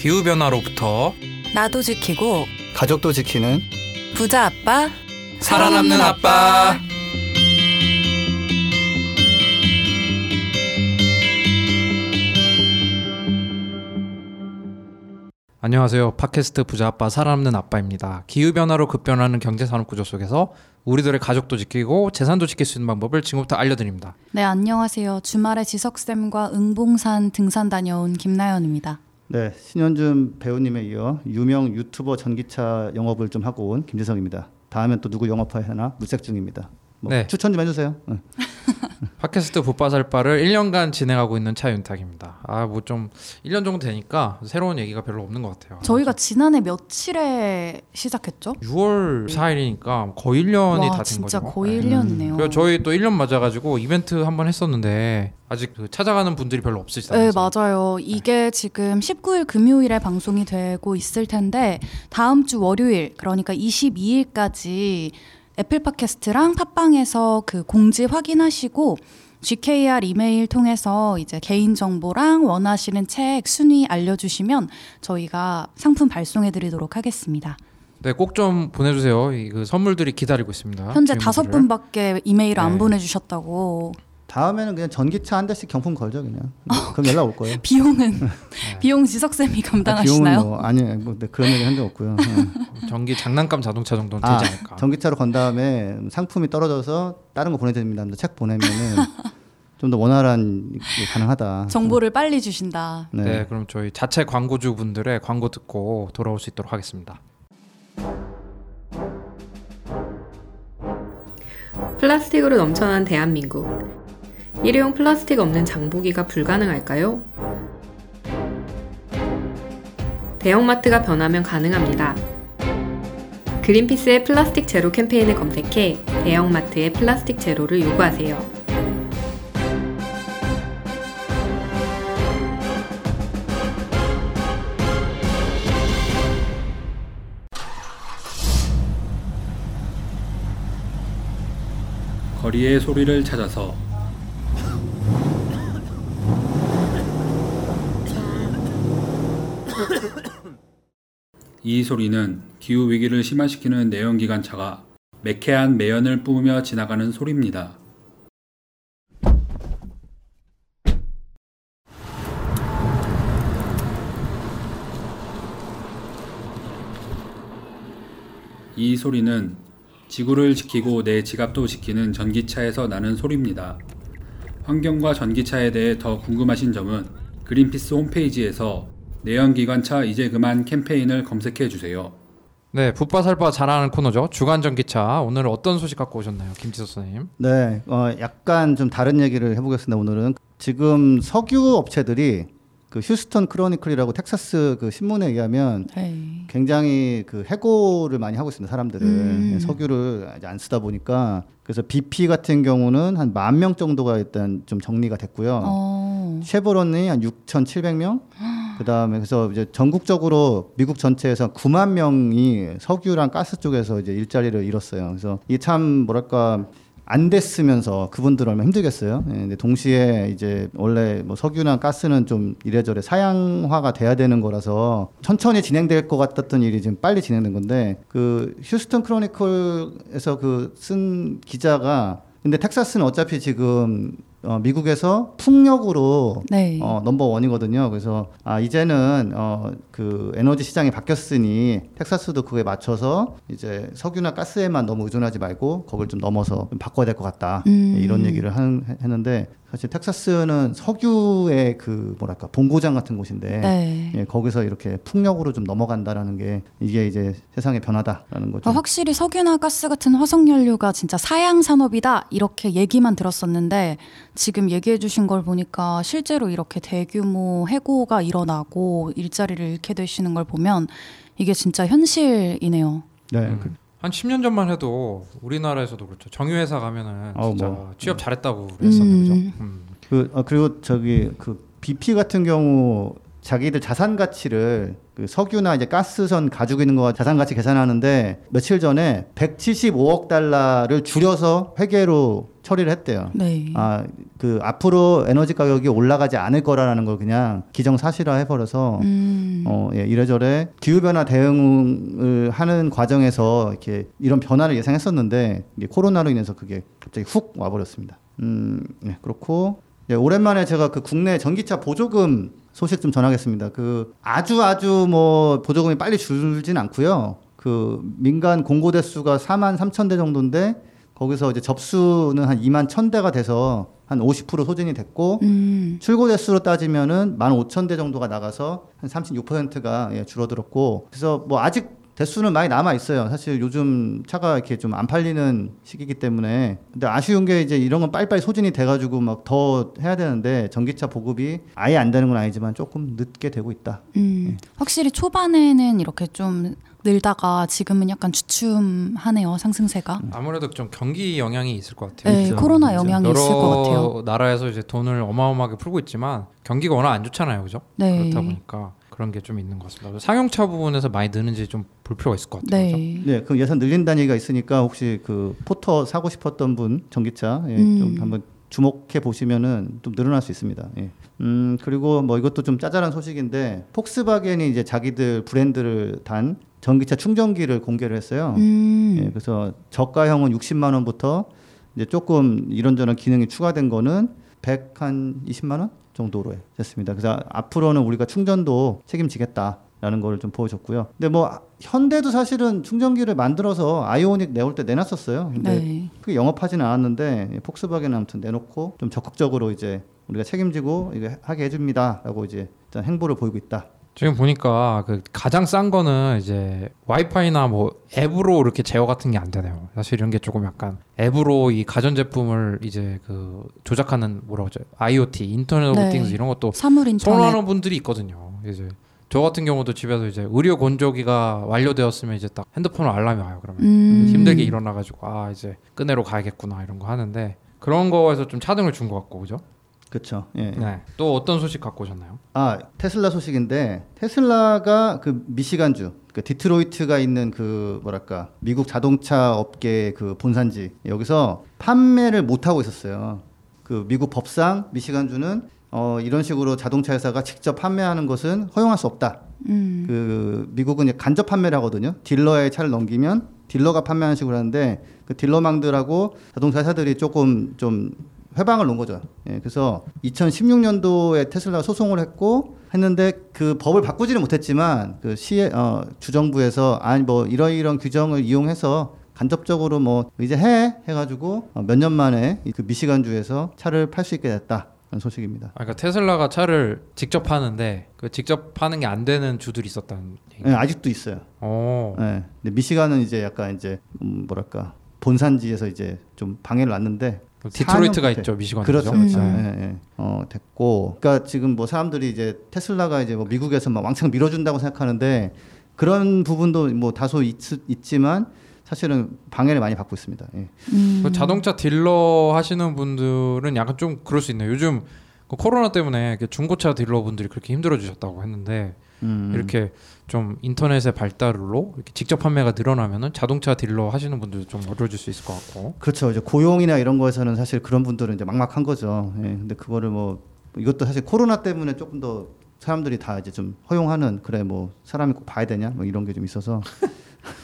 기후 변화로부터 나도 지키고 가족도 지키는 부자 아빠 살아남는 아빠. 안녕하세요. 팟캐스트 부자 아빠 살아남는 아빠입니다. 기후 변화로 급변하는 경제 산업 구조 속에서 우리들의 가족도 지키고 재산도 지킬 수 있는 방법을 지금부터 알려드립니다. 네, 안녕하세요. 주말에 지석쌤과 응봉산 등산 다녀온 김나연입니다. 네 신현준 배우님에 이어 유명 유튜버 전기차 영업을 좀 하고 온 김재성입니다. 다음엔 또 누구 영업하나 물색 중입니다. 뭐 네. 추천 좀 해주세요. 응. 팟캐스트 붓바살바를 1년간 진행하고 있는 차윤탁입니다. 아, 뭐 좀 1년 정도 되니까 새로운 얘기가 별로 없는 것 같아요. 저희가 지난해 며칠에 시작했죠? 6월 4일이니까 거의 1년이 와, 다된 진짜 거죠. 거의 네. 1년이네요. 그리고 저희 또 1년 맞아가지고 이벤트 한 번 했었는데 아직 그 찾아가는 분들이 별로 없으시다면서요. 네, 맞아요. 이게 지금 19일 금요일에 방송이 되고 있을 텐데 다음 주 월요일 그러니까 22일까지 애플 팟캐스트랑 팟빵에서 그 공지 확인하시고 GKR 이메일 통해서 이제 개인 정보랑 원하시는 책 순위 알려주시면 저희가 상품 발송해 드리도록 하겠습니다. 네, 꼭 좀 보내주세요. 이 그 선물들이 기다리고 있습니다. 현재. 다섯 분밖에 이메일을 안 네. 보내주셨다고 다음에는 그냥 전기차 한 대씩 경품 걸죠 그냥. 그럼 연락 올 거예요. 비용은 비용 지석 쌤이 감당하시나요? 비용은 뭐 아니 뭐 네, 그런 얘기 한 적 없고요. 응. 전기 장난감 자동차 정도는 아, 되지 않을까. 전기차로 건 다음에 상품이 떨어져서 다른 거 보내드립니다. 책 보내면은 좀 더 원활한 게 가능하다. 정보를 빨리 주신다. 네. 네. 그럼 저희 자체 광고주 분들의 광고 듣고 돌아올 수 있도록 하겠습니다. 플라스틱으로 넘쳐난 대한민국. 일회용 플라스틱 없는 장보기가 불가능할까요? 대형마트가 변하면 가능합니다. 그린피스의 플라스틱 제로 캠페인을 검색해 대형마트의 플라스틱 제로를 요구하세요. 거리의 소리를 찾아서 이 소리는 기후 위기를 심화시키는 내연기관차가 매캐한 매연을 뿜으며 지나가는 소리입니다. 이 소리는 지구를 지키고 내 지갑도 지키는 전기차에서 나는 소리입니다. 환경과 전기차에 대해 더 궁금하신 점은 그린피스 홈페이지에서 내연기관차 이제 그만 캠페인을 검색해 주세요. 네, 붓바살바 잘하는 코너죠. 주간 전기차. 오늘 어떤 소식 갖고 오셨나요, 김지석 선생님? 네, 어, 약간 좀 다른 얘기를 해보겠습니다. 오늘은 지금 석유 업체들이 그 휴스턴 크로니클이라고 텍사스 그 신문에 의하면 네. 굉장히 그 해고를 많이 하고 있습니다. 사람들을 음. 석유를 이제 안 쓰다 보니까 그래서 BP 같은 경우는 한 만 명 정도가 일단 좀 정리가 됐고요. 어. 쉐브론이 한 6,700명. 그다음에 그래서 이제 전국적으로 미국 전체에서 9만 명이 석유랑 가스 쪽에서 이제 일자리를 잃었어요. 그래서 이게 참 뭐랄까 안 됐으면서 그분들 얼마나 힘들겠어요. 예, 근데 동시에 이제 원래 뭐 석유나 가스는 좀 이래저래 사양화가 돼야 되는 거라서 천천히 진행될 것 같았던 일이 지금 빨리 진행된 건데 그 휴스턴 크로니클에서 그 쓴 기자가 근데 텍사스는 어차피 지금 어, 미국에서 풍력으로 네. 어, 넘버 원이거든요. 그래서 아 이제는 어, 그 에너지 시장이 바뀌었으니 텍사스도 그거에 맞춰서 이제 석유나 가스에만 너무 의존하지 말고 거길 좀 넘어서 좀 바꿔야 될 것 같다. 음. 이런 얘기를 한, 했는데 사실 텍사스는 석유의 그 뭐랄까 본고장 같은 곳인데 네. 예, 거기서 이렇게 풍력으로 좀 넘어간다라는 게 이게 이제 세상의 변화다라는 거죠. 아, 확실히 석유나 가스 같은 화석 연료가 진짜 사양 산업이다 이렇게 얘기만 들었었는데 지금 얘기해 주신 걸 보니까 실제로 이렇게 대규모 해고가 일어나고 일자리를 잃게 되시는 걸 보면 이게 진짜 현실이네요. 네. 음. 그- 한 10년 전만 해도 우리나라에서도 그렇죠. 정유회사 가면은 어, 진짜 뭐. 취업 잘했다고 그랬었는데 음. 그죠? 음. 그 어, 그리고 저기 그 BP 같은 경우 자기들 자산 가치를 그 석유나 이제 가스선 가지고 있는 거와 자산 가치 계산하는데 며칠 전에 175억 달러를 줄여서 회계로 처리를 했대요. 네. 아, 그 앞으로 에너지 가격이 올라가지 않을 거라는 걸 그냥 기정사실화 해버려서 음. 어, 예, 이래저래 기후변화 대응을 하는 과정에서 이렇게 이런 변화를 예상했었는데 코로나로 인해서 그게 갑자기 훅 와버렸습니다. 음, 네, 그렇고 예, 오랜만에 제가 그 국내 전기차 보조금 소식 좀 전하겠습니다. 그 아주 아주 뭐 보조금이 빨리 줄진 않고요. 그 민간 공고 대 수가 4만 3천 대 정도인데 거기서 이제 접수는 한 2만 1천 대가 돼서 한 50% 소진이 됐고 음. 출고 대수로 따지면은 15,000대 정도가 나가서 한 36%가 예, 줄어들었고 그래서 뭐 아직 대수는 많이 남아 있어요. 사실 요즘 차가 이렇게 좀 안 팔리는 시기이기 때문에 근데 아쉬운 게 이제 이런 건 빨리빨리 소진이 돼가지고 막 더 해야 되는데 전기차 보급이 아예 안 되는 건 아니지만 조금 늦게 되고 있다. 음. 확실히 초반에는 이렇게 좀 늘다가 지금은 약간 주춤하네요 상승세가. 아무래도 좀 경기 영향이 있을 것 같아요. 네, 그렇죠. 코로나 그렇죠. 영향이 있을 것 같아요. 여러 나라에서 이제 돈을 어마어마하게 풀고 있지만 경기가 워낙 안 좋잖아요, 그죠? 네. 그렇다 보니까 그런 게 좀 있는 것 같습니다. 상용차 부분에서 많이 느는지 좀 볼 필요가 있을 것 같아요. 그죠? 네. 네, 그 예산 늘린다는 얘기가 있으니까 혹시 그 포터 사고 싶었던 분 전기차 예, 음. 좀 한번 주목해 보시면은 좀 늘어날 수 있습니다. 예. 음 그리고 뭐 이것도 좀 짜잘한 소식인데 폭스바겐이 이제 자기들 브랜드를 단 전기차 충전기를 공개를 했어요. 음. 예, 그래서 저가형은 60만 원부터 이제 조금 이런저런 기능이 추가된 거는 100한 20만 원 정도로 됐습니다. 그래서 앞으로는 우리가 충전도 책임지겠다 라는 거를 좀 보여줬고요. 근데 뭐 현대도 사실은 충전기를 만들어서 아이오닉 내올 때 내놨었어요. 근데 네. 크게 영업하지는 않았는데 예, 폭스바겐은 아무튼 내놓고 좀 적극적으로 이제 우리가 책임지고 이거 하게 해줍니다라고 이제 행보를 보이고 있다. 지금 보니까 그 가장 싼 거는 이제 와이파이나 뭐 앱으로 이렇게 제어 같은 게 안 되네요. 사실 이런 게 조금 약간 앱으로 이 가전 제품을 이제 그 조작하는 뭐라고 하죠? IoT, Internet of 네. Things 이런 것도 사물 인터넷. 선호하는 분들이 있거든요. 이제 저 같은 경우도 집에서 이제 의류 건조기가 완료되었으면 이제 딱 핸드폰 알람이 와요. 그러면 음. 힘들게 일어나가지고 아 이제 끄내러 가야겠구나 이런 거 하는데 그런 거에서 좀 차등을 준 것 같고 그죠? 그렇죠. 예. 네. 또 어떤 소식 갖고 오셨나요? 아 테슬라 소식인데 테슬라가 그 미시간주 그 디트로이트가 있는 그 뭐랄까 미국 자동차 업계 그 본산지 여기서 판매를 못 하고 있었어요. 그 미국 법상 미시간주는 어 이런 식으로 자동차 회사가 직접 판매하는 것은 허용할 수 없다. 음. 그 미국은 이제 간접 판매를 하거든요. 딜러에 차를 넘기면 딜러가 판매하는 식으로 하는데 그 딜러망들하고 자동차 회사들이 조금 좀 회방을 놓은 거죠. 예, 그래서 2016년도에 테슬라 소송을 했고 했는데 그 법을 바꾸지는 못했지만 그 시에 어, 주정부에서 아니 뭐 이런 이런 규정을 이용해서 간접적으로 뭐 이제 해 해가지고 어, 몇년 만에 이그 미시간 주에서 차를 팔 수 있게 됐다는 소식입니다. 아, 그러니까 테슬라가 차를 직접 파는데 그 직접 파는 게 안 되는 주들이 있었다는 얘기. 예, 아직도 있어요. 어. 네. 근데 미시간은 이제 약간 이제 음, 뭐랄까 본산지에서 이제 좀 방해를 놨는데 디트로이트가 4년 있죠 미시간. 그렇죠, 음. 그렇죠. 예, 예. 어 됐고, 그러니까 지금 뭐 사람들이 이제 테슬라가 이제 뭐 미국에서 막 왕창 밀어준다고 생각하는데 그런 부분도 뭐 다소 있, 있지만 사실은 방해를 많이 받고 있습니다. 예. 음. 그 자동차 딜러 하시는 분들은 약간 좀 그럴 수 있네요. 요즘 그 코로나 때문에 중고차 딜러 분들이 그렇게 힘들어 주셨다고 했는데 음. 이렇게 좀 인터넷의 발달로 이렇게 직접 판매가 늘어나면은 자동차 딜러 하시는 분들도 좀 어려워질 수 있을 것 같고. 그렇죠. 이제 고용이나 이런 거에서는 사실 그런 분들은 이제 막막한 거죠. 예. 근데 그거를 뭐 이것도 사실 코로나 때문에 조금 더 사람들이 다 이제 좀 허용하는 그래 뭐 사람이 꼭 봐야 되냐 뭐 이런 게 좀 있어서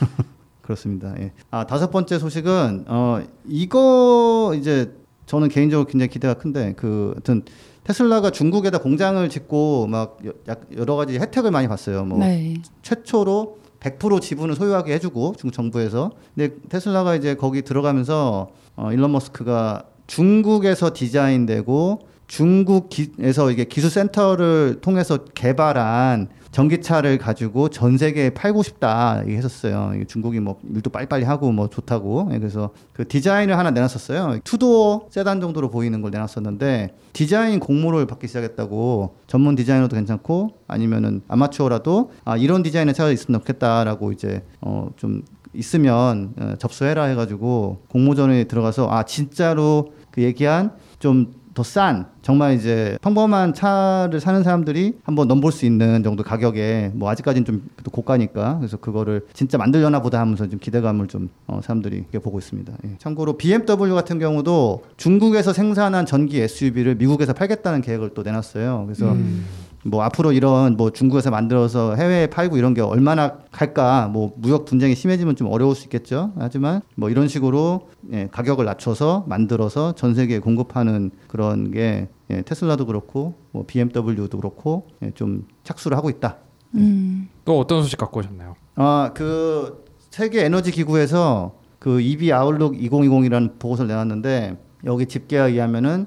그렇습니다. 예. 아 다섯 번째 소식은 어 이거 이제 저는 개인적으로 굉장히 기대가 큰데 그 하여튼 테슬라가 중국에다 공장을 짓고 막 여- 여러 가지 혜택을 많이 봤어요. 뭐 네. 최초로 100% 지분을 소유하게 해주고 중국 정부에서 근데 테슬라가 이제 거기 들어가면서 어, 일론 머스크가 중국에서 디자인되고 중국에서 이게 기술 센터를 통해서 개발한 전기차를 가지고 전 세계에 팔고 싶다 얘기했었어요. 중국이 뭐 일도 빨리빨리 하고 뭐 좋다고 예, 그래서 그 디자인을 하나 내놨었어요. 투도어 세단 정도로 보이는 걸 내놨었는데 디자인 공모를 받기 시작했다고 전문 디자이너도 괜찮고 아니면은 아마추어라도 아 이런 디자인의 차가 있으면 좋겠다라고 이제 어좀 있으면 어, 접수해라 해가지고 공모전에 들어가서 아 진짜로 그 얘기한 좀 더 싼 정말 이제 평범한 차를 사는 사람들이 한번 넘볼 수 있는 정도 가격에 뭐 아직까지는 좀 고가니까 그래서 그거를 진짜 만들려나 보다 하면서 좀 기대감을 좀 어, 사람들이 보고 있습니다. 예. 참고로 BMW 같은 경우도 중국에서 생산한 전기 SUV를 미국에서 팔겠다는 계획을 또 내놨어요. 그래서 음. 뭐 앞으로 이런 뭐 중국에서 만들어서 해외에 팔고 이런 게 얼마나 갈까 뭐 무역 분쟁이 심해지면 좀 어려울 수 있겠죠 하지만 뭐 이런 식으로 예, 가격을 낮춰서 만들어서 전 세계에 공급하는 그런 게 예, 테슬라도 그렇고 뭐 BMW도 그렇고 예, 좀 착수를 하고 있다 음. 또 어떤 소식 갖고 오셨나요? 아 그 세계 에너지 기구에서 그 EV 아웃룩 2020이라는 보고서를 내놨는데 여기 집계에 의하면은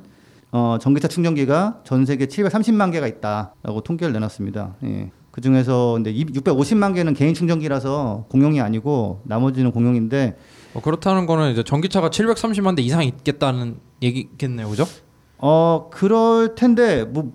어, 전기차 충전기가 전 세계 730만 개가 있다라고 통계를 내놨습니다. 예. 그 중에서 근데 650만 개는 개인 충전기라서 공용이 아니고 나머지는 공용인데 어, 그렇다는 거는 이제 전기차가 730만 대 이상 있겠다는 얘기겠네요, 그죠? 어 그럴 텐데 뭐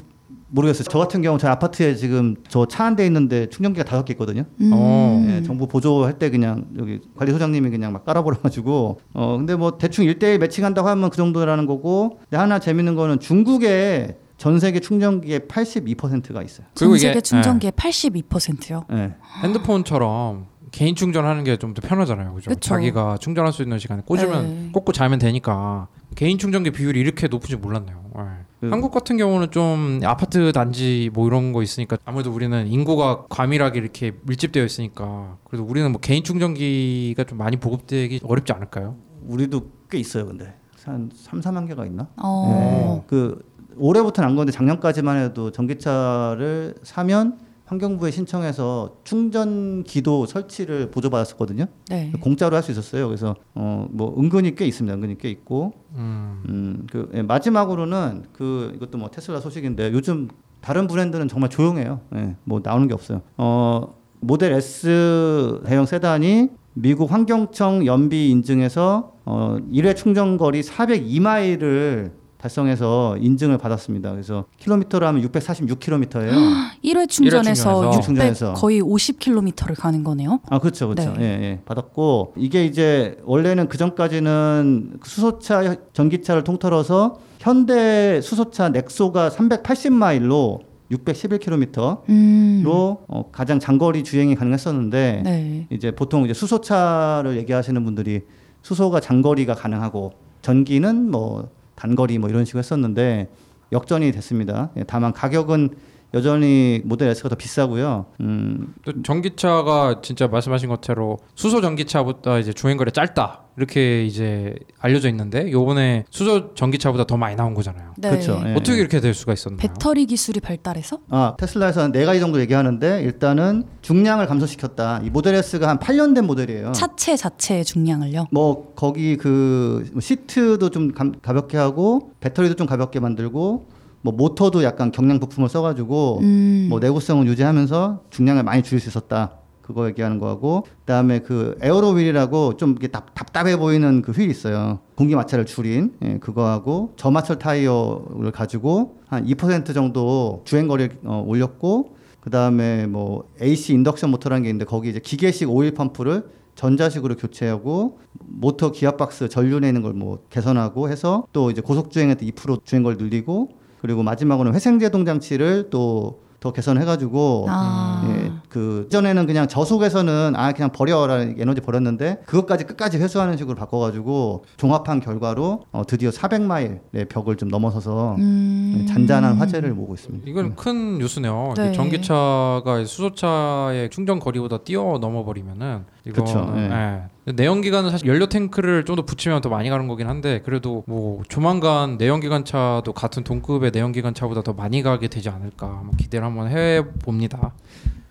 모르겠어요. 저 같은 경우 저희 아파트에 지금 저 차 한 대 있는데 충전기가 다섯 개 있거든요. 음. 어. 예, 정부 보조할 때 그냥 여기 관리소장님이 그냥 막 깔아버려가지고 어 근데 뭐 대충 일대일 매칭한다고 하면 그 정도라는 거고 근데 하나 재밌는 거는 중국에 전 세계 충전기의 82%가 있어요. 그리고 전 이게- 세계 충전기의 82%요. 예. 핸드폰처럼 개인 충전하는 게 좀 더 편하잖아요, 그죠? 그쵸. 자기가 충전할 수 있는 시간에 꽂으면 네. 꽂고 자면 되니까 개인 충전기 비율이 이렇게 높은지 몰랐네요. 예. 그- 한국 같은 경우는 좀 아파트 단지 뭐 이런 거 있으니까 아무래도 우리는 인구가 과밀하게 이렇게 밀집되어 있으니까 그래도 우리는 뭐 개인 충전기가 좀 많이 보급되기 어렵지 않을까요? 우리도 꽤 있어요, 근데 한 3, 4만 개가 있나? 어. 네. 그 올해부터는 안 건데 작년까지만 해도 전기차를 사면 환경부에 신청해서 충전기도 설치를 보조받았었거든요. 네. 공짜로 할 수 있었어요. 그래서 어 뭐 은근히 꽤 있습니다. 은근히 꽤 있고 음. 음 그 예, 마지막으로는 그 이것도 뭐 테슬라 소식인데 요즘 다른 브랜드는 정말 조용해요. 예, 뭐 나오는 게 없어요. 어 모델 S 대형 세단이 미국 환경청 연비 인증에서 어 1회 충전 거리 402마일을 달성해서 인증을 받았습니다. 그래서 킬로미터로 하면 646km예요. 1회 충전에서 충전에서. 600 충전해서. 거의 50km를 가는 거네요. 아 그렇죠 그렇죠 네. 예, 예 받았고 이게 이제 원래는 그 전까지는 수소차 전기차를 통틀어서 현대 수소차 넥소가 380마일로 611km로 음. 어, 가장 장거리 주행이 가능했었는데 네. 이제 보통 이제 수소차를 얘기하시는 분들이 수소가 장거리가 가능하고 전기는 뭐 단거리 뭐 이런 식으로 했었는데 역전이 됐습니다. 예, 다만 가격은 여전히 모델 S가 더 비싸고요. 음, 또 전기차가 진짜 말씀하신 것처럼 수소 전기차보다 이제 주행 거리 짧다 이렇게 이제 알려져 있는데 요번에 수소 전기차보다 더 많이 나온 거잖아요. 네. 그렇죠. 예. 어떻게 이렇게 될 수가 있었나요? 배터리 기술이 발달해서 아, 테슬라에서는 네 가지 정도 얘기하는데 일단은 중량을 감소시켰다. 이 모델 S가 한 8년 된 모델이에요. 차체 자체의 중량을요. 뭐 거기 그 시트도 좀 감- 가볍게 하고 배터리도 좀 가볍게 만들고 뭐 모터도 약간 경량 부품을 써가지고 음. 뭐 내구성을 유지하면서 중량을 많이 줄일 수 있었다. 그거 얘기하는 거하고 그다음에 그 aero 휠이라고 좀 이렇게 답, 답답해 보이는 그 휠이 있어요. 공기 마찰을 줄인 예, 그거하고 저마찰 타이어를 가지고 한 2% 정도 주행 거리를 어, 올렸고 그다음에 뭐 AC induction 모터라는 게 있는데 거기 이제 기계식 오일 펌프를 전자식으로 교체하고 모터 기압 박스 전륜에 있는 걸 뭐 개선하고 해서 또 이제 고속 주행할 때 2% 주행 거리 늘리고 그리고 마지막으로는 회생 제동 장치를 또 더 개선해가지고 아. 예, 그 전에는 그냥 저속에서는 아 그냥 버려라는 에너지 버렸는데 그것까지 끝까지 회수하는 식으로 바꿔가지고 종합한 결과로 어, 드디어 400마일의 벽을 좀 넘어서서 음. 예, 잔잔한 화제를 모으고 있습니다. 이건 큰 뉴스네요. 네. 전기차가 수소차의 충전 거리보다 뛰어 넘어 버리면은 이거는 그쵸, 예. 예. 내연기관은 사실 연료 탱크를 좀 더 붙이면 더 많이 가는 거긴 한데 그래도 뭐 조만간 내연기관 차도 같은 동급의 내연기관 차보다 더 많이 가게 되지 않을까 한번 기대를 한번 해 봅니다.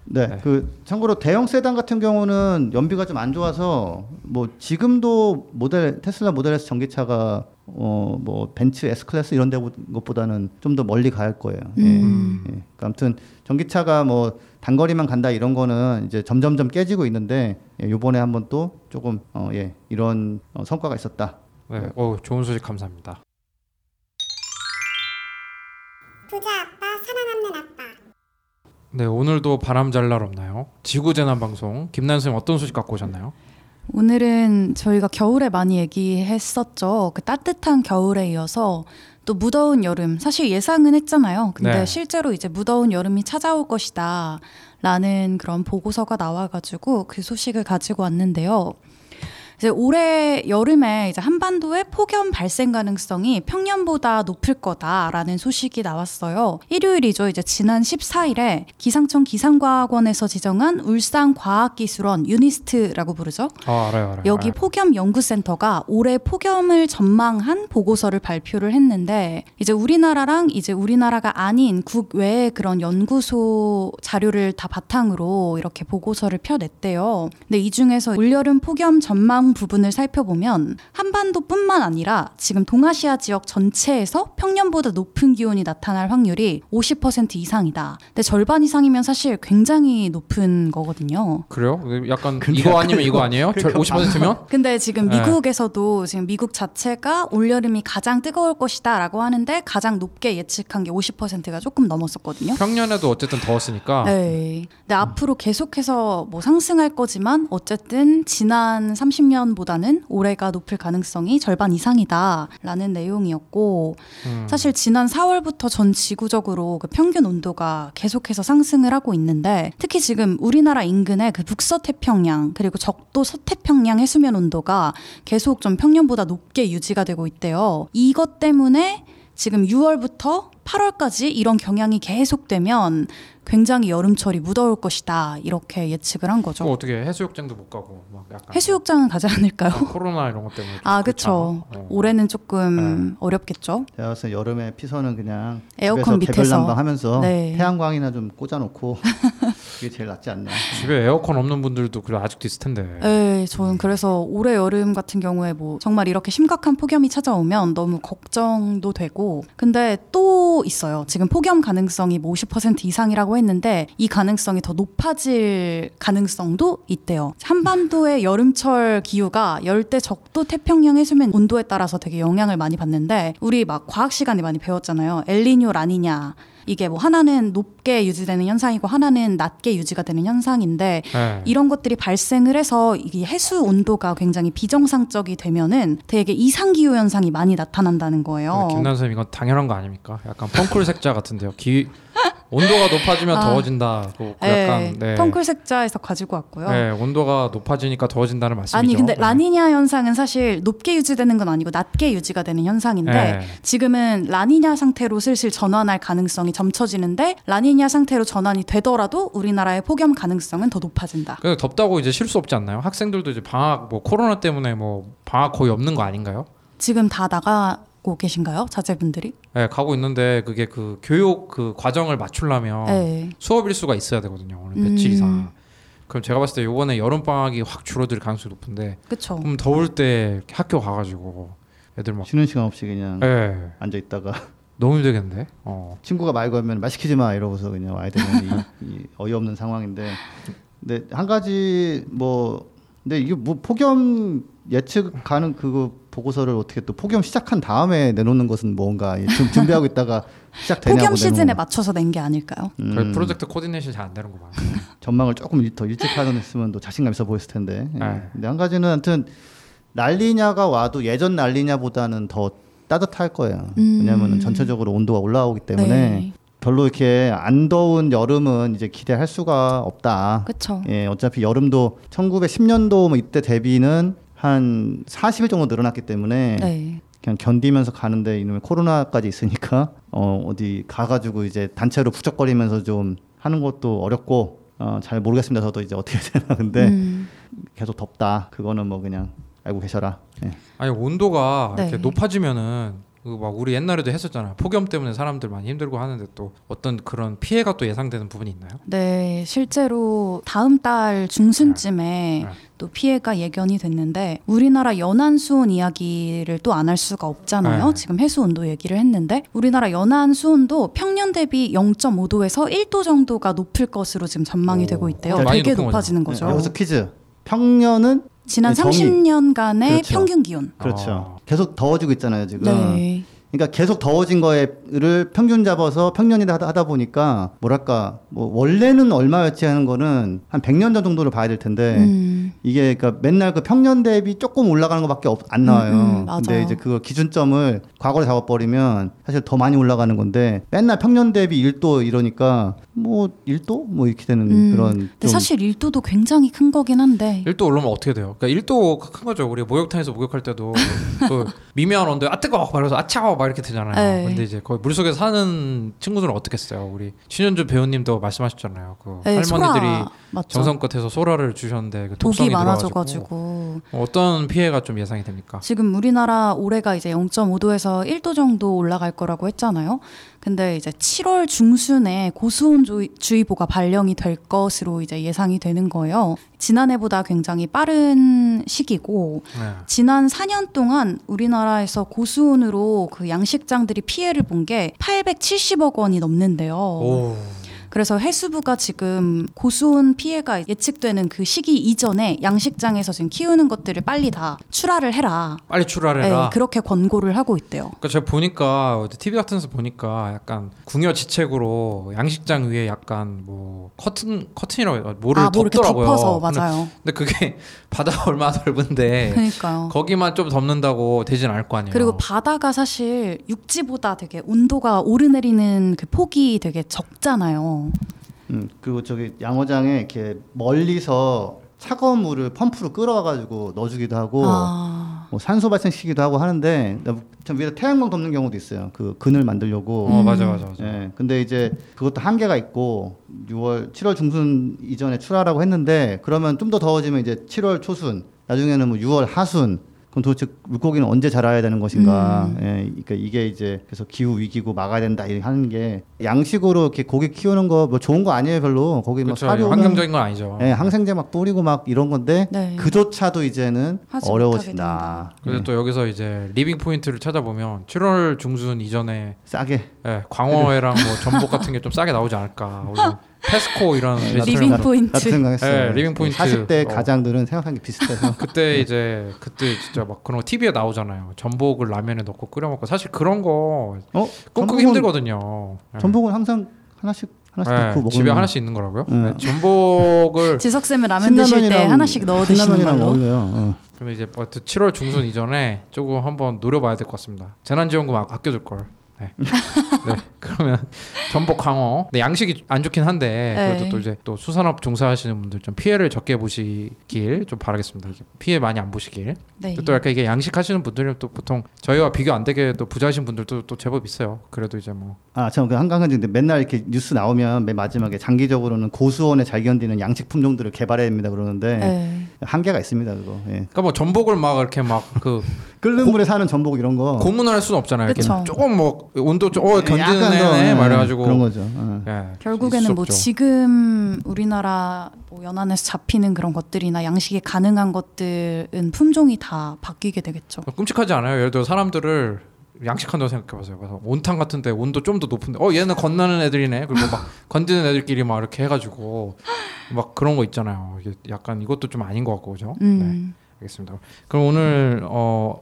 네, 네. 그 참고로 대형 세단 같은 경우는 연비가 좀 안 좋아서 뭐 지금도 모델 테슬라 모델 S 전기차가 어 뭐 벤츠 S 클래스 이런 데 것보다는 좀 더 멀리 갈 거예요. 예. 음. 예. 그러니까 아무튼 전기차가 뭐 단거리만 간다 이런 거는 이제 점점점 깨지고 있는데 예, 요번에 한번 또 조금 어 예, 이런 어, 성과가 있었다. 네, 어, 좋은 소식 감사합니다. 부자 아빠 살아남는 아빠 네, 오늘도 바람 잘 날 없나요? 지구 재난 방송 김난 선생님 어떤 소식 갖고 오셨나요? 오늘은 저희가 겨울에 많이 얘기했었죠. 그 따뜻한 겨울에 이어서 또 무더운 여름 사실 예상은 했잖아요. 근데 네. 실제로 이제 무더운 여름이 찾아올 것이다. 라는 그런 보고서가 나와가지고 그 소식을 가지고 왔는데요. 이제 올해 여름에 이제 한반도에 폭염 발생 가능성이 평년보다 높을 거다라는 소식이 나왔어요. 일요일이죠. 이제 지난 14일에 기상청 기상과학원에서 지정한 울산과학기술원 유니스트라고 부르죠. 아 알아요 알아요. 여기 알아요. 폭염 연구센터가 올해 폭염을 전망한 보고서를 발표를 했는데 이제 우리나라랑 이제 우리나라가 아닌 국외의 그런 연구소 자료를 다 바탕으로 이렇게 보고서를 펴냈대요. 근데 이 중에서 올여름 폭염 전망 부분을 살펴보면 한반도뿐만 아니라 지금 동아시아 지역 전체에서 평년보다 높은 기온이 나타날 확률이 50% 이상이다. 근데 절반 이상이면 사실 굉장히 높은 거거든요. 그래요? 약간 근데 이거 약간 아니면 이거 아니에요? 저 그러니까 50%면? 근데 지금 네. 미국에서도 지금 미국 자체가 올여름이 가장 뜨거울 것이다라고 하는데 가장 높게 예측한 게 50%가 조금 넘었었거든요. 평년에도 어쨌든 더웠으니까. 네. 근데 앞으로 계속해서 뭐 상승할 거지만 어쨌든 지난 30년 보다는 올해가 높을 가능성이 절반 이상이다라는 내용이었고 음. 사실 지난 4월부터 전 지구적으로 그 평균 온도가 계속해서 상승을 하고 있는데 특히 지금 우리나라 인근의 그 북서태평양 그리고 적도 서태평양 해수면 온도가 계속 좀 평년보다 높게 유지가 되고 있대요. 이것 때문에 지금 6월부터 8월까지 이런 경향이 계속되면 굉장히 여름철이 무더울 것이다 이렇게 예측을 한 거죠. 뭐 어떻게 해수욕장도 못 가고 막 약간 해수욕장은 가지 않을까요? 뭐 코로나 이런 것 때문에 좀 아. 그쵸. 어. 올해는 조금 네. 어렵겠죠. 제가 봤을 때 여름에 피서는 그냥 에어컨 밑에서. 하면서 네. 태양광이나 좀 꽂아놓고 그게 제일 낫지 않나. 집에 에어컨 없는 분들도 그래 아직도 있을 텐데. 네, 저는 그래서 올해 여름 같은 경우에 뭐 정말 이렇게 심각한 폭염이 찾아오면 너무 걱정도 되고 근데 또 있어요. 지금 폭염 가능성이 뭐 50% 이상이라고 했는데 이 가능성이 더 높아질 가능성도 있대요. 한반도의 여름철 기후가 열대 적도 태평양 해수면 온도에 따라서 되게 영향을 많이 받는데 우리 막 과학 시간에 많이 배웠잖아요. 엘니뇨 라니냐 이게 뭐 하나는 높게 유지되는 현상이고 하나는 낮게 유지가 되는 현상인데 네. 이런 것들이 발생을 해서 이게 해수 온도가 굉장히 비정상적이 되면은 되게 이상 기후 현상이 많이 나타난다는 거예요. 김난 쌤 이건 당연한 거 아닙니까? 약간 펑쿨 색자 같은데요. 기 온도가 높아지면 아. 더워진다. 그 약간 네. 펑클 색자에서 가지고 왔고요. 네, 온도가 높아지니까 더워진다는 말씀이죠. 아니 근데 네. 라니냐 현상은 사실 높게 유지되는 건 아니고 낮게 유지가 되는 현상인데 네. 지금은 라니냐 상태로 슬슬 전환할 가능성이 점쳐지는데 라니냐 상태로 전환이 되더라도 우리나라의 폭염 가능성은 더 높아진다. 그 덥다고 이제 쉴 수 없지 않나요? 학생들도 이제 방학 뭐 코로나 때문에 뭐 방학 거의 없는 거 아닌가요? 지금 다 나가 고 계신가요, 자제분들이? 네, 가고 있는데 그게 그 교육 그 과정을 맞추려면 네. 수업 일수가 있어야 되거든요. 오늘 며칠 음. 이상. 그럼 제가 봤을 때 이번에 여름 방학이 확 줄어들 가능성이 높은데 그렇죠. 그럼 더울 때 학교 가 가지고 애들 막 쉬는 시간 없이 그냥 예, 앉아 있다가 너무 힘들겠는데. 어. 친구가 말 걸면 말 시키지 마 이러고서 그냥 와야 되는 이, 이 어이없는 상황인데 근데 한 가지 뭐 근데 이게 뭐 폭염 예측하는 그거 보고서를 어떻게 또 폭염 시작한 다음에 내놓는 것은 뭔가 좀 준비하고 있다가 시작되냐고 폭염 시즌에 맞춰서 낸 게 아닐까요? 음, 거의 프로젝트 코디네이션 잘 안 되는구만. 전망을 조금 일- 더 일찍 하셨으면 또 자신감 있어 보였을 텐데. 예. 네. 근데 한 가지는 하여튼 난리냐가 와도 예전 난리냐보다는 더 따뜻할 거예요. 음. 왜냐하면 전체적으로 온도가 올라오기 때문에 네. 별로 이렇게 안 더운 여름은 이제 기대할 수가 없다. 그렇죠. 예, 어차피 여름도 1910년도 뭐 이때 대비는 한 40일 정도 늘어났기 때문에 네. 그냥 견디면서 가는데 이놈의 코로나까지 있으니까 어 어디 가가지고 이제 단체로 부쩍거리면서 좀 하는 것도 어렵고 어 잘 모르겠습니다. 저도 이제 어떻게 되나 근데 음. 계속 덥다. 그거는 뭐 그냥 알고 계셔라. 예. 아니 온도가 네. 이렇게 높아지면은 그 막 우리 옛날에도 했었잖아요. 폭염 때문에 사람들 많이 힘들고 하는데 또 어떤 그런 피해가 또 예상되는 부분이 있나요? 네, 실제로 다음 달 중순쯤에 네. 또 피해가 예견이 됐는데 우리나라 연안 수온 이야기를 또 안 할 수가 없잖아요. 네. 지금 해수 온도 얘기를 했는데 우리나라 연안 수온도 평년 대비 0.5도에서 1도 정도가 높을 것으로 지금 전망이 오, 되고 있대요. 되게 높아지는 네, 거죠. 여기서 퀴즈. 평년은 지난 네, 정의. 30년간의 그렇죠. 평균 기온. 그렇죠. 아. 계속 더워지고 있잖아요 지금. 네. 그러니까 계속 더워진 거를 평균 잡아서 평년이다 하다, 보니까 뭐랄까 뭐 원래는 얼마였지 하는 거는 한 100년 전 정도를 봐야 될 텐데 음. 이게 그러니까 맨날 그 평년 대비 조금 올라가는 것밖에 없, 안 나와요. 음, 음. 근데 이제 그거 기준점을 과거로 잡아버리면 사실 더 많이 올라가는 건데 맨날 평년 대비 1도 이러니까 뭐 1도 뭐 이렇게 되는 음. 그런 근데 좀 사실 1도도 굉장히 큰 거긴 한데 1도 오르면 어떻게 돼요? 그러니까 1도 큰 거죠. 우리 목욕탕에서 목욕할 때도 그 미미한 온도에 아 뜨거워 말해서 아 차가워 막 이렇게 되잖아요. 네. 근데 이제 거의 물 속에 사는 친구들은 어떻겠어요? 우리 신현주 배우님도 말씀하셨잖아요. 그 네, 할머니들이 소라 맞죠. 정성껏 해서 소라를 주셨는데 그 독이 많아져가지고 어떤 피해가 좀 예상이 됩니까? 지금 우리나라 올해가 이제 0.5도에서 1도 정도 올라갈 거라고 했잖아요. 근데 이제 7월 중순에 고수온주의보가 발령이 될 것으로 이제 예상이 되는 거예요. 지난해보다 굉장히 빠른 시기고 네. 지난 4년 동안 우리나라에서 고수온으로 그 양식장들이 피해를 본 게 870억 원이 넘는데요. 오. 그래서 해수부가 지금 고수온 피해가 예측되는 그 시기 이전에 양식장에서 지금 키우는 것들을 빨리 다 출하를 해라. 빨리 출하를 네, 해라. 그렇게 권고를 하고 있대요. 그러니까 제가 보니까 TV 같은 데서 보니까 약간 궁여 지책으로 양식장 위에 약간 뭐 커튼 커튼이라고. 뭐를 아, 뭐 덮더라고요. 덮어서 근데, 맞아요. 근데 그게 바다가 얼마나 넓은데 그러니까요. 거기만 좀 덮는다고 되진 않을 거 아니에요. 그리고 바다가 사실 육지보다 되게 온도가 오르내리는 그 폭이 되게 적잖아요. 음, 그리고 저기 양어장에 이렇게 멀리서 차가운 물을 펌프로 끌어와가지고 넣어주기도 하고 아, 뭐 산소 발생시키기도 하고 하는데 참 위에다 태양광 덮는 경우도 있어요. 그 그늘 만들려고. 어 음. 맞아 맞아 맞아. 예. 근데 이제 그것도 한계가 있고 6월 7월 중순 이전에 출하라고 했는데 그러면 좀 더 더워지면 이제 7월 초순 나중에는 뭐 6월 하순 그럼 도대체 물고기는 언제 자라야 되는 것인가? 음. 예, 그러니까 이게 이제 그래서 기후 위기고 막아야 된다 이렇게 하는 게 양식으로 이렇게 고기 키우는 거 뭐 좋은 거 아니에요 별로 거기 뭐 그렇죠. 사료는 환경적인 건 아니죠. 예, 항생제 막 뿌리고 막 이런 건데 네. 그조차도 이제는 어려워진다. 그래서 예, 또 여기서 이제 리빙 포인트를 찾아보면 7월 중순 이전에 싸게 예, 광어회랑 뭐 전복 같은 게 좀 싸게 나오지 않을까. pesco 이런 네, 리빙 포인트. 나도 생각했어요. 예, 리빙 포인트. 40대 어. 가장들은 생각하는 게 비슷해서 그때 이제 그때 진짜 막 그런 거 TV에 나오잖아요. 전복을 라면에 넣고 끓여 먹고 사실 그런 거 어 꿈꾸기 힘들거든요. 예. 전복은 항상 하나씩 하나씩 예, 넣고 집에 하나씩 있는 거라고요? 네. 네, 전복을 지석 쌤은 라면 드실 때 하나씩 넣어 드시는 걸로. 어울려요. 어. 그러면 이제 뭐 7월 중순 이전에 조금 한번 노려봐야 될 것 같습니다. 재난지원금 아- 아껴둘 걸. 네. 네. 그러면 전복 광어. 네, 양식이 안 좋긴 한데 그래도 네. 또 이제 또 수산업 종사하시는 분들 좀 피해를 적게 보시길 좀 바라겠습니다. 피해 많이 안 보시길. 네. 또 약간 이게 양식 하시는 분들은 또 보통 저희와 비교 안 되게 또 부자신 분들도 또 제법 있어요. 그래도 이제 뭐 아, 참, 한가지 근데 맨날 이렇게 뉴스 나오면 맨 마지막에 장기적으로는 고수온에 잘 견디는 양식 품종들을 개발해야 됩니다 그러는데 네. 한계가 있습니다 그거. 예. 그러니까 뭐 전복을 막 이렇게 막그 끓는 물에 사는 전복 이런 거. 고문을 할 수는 없잖아요. 조금 뭐 온도 좀 어, 견디는 약간 더, 애네 예, 말해가지고 그런 거죠. 어. 예, 결국에는 뭐. 지금 우리나라 뭐 연안에서 잡히는 그런 것들이나 양식이 가능한 것들은 품종이 다 바뀌게 되겠죠. 끔찍하지 않아요? 예를 들어 사람들을 양식한다고 생각해보세요. 그래서 온탕 같은데 온도 좀 더 높은데 어 얘는 건너는 애들이네. 그리고 막 건드는 애들끼리 막 이렇게 해가지고 막 그런 거 있잖아요. 이게 약간 이것도 좀 아닌 것 같고 그죠? 네, 음. 알겠습니다. 그럼 오늘 어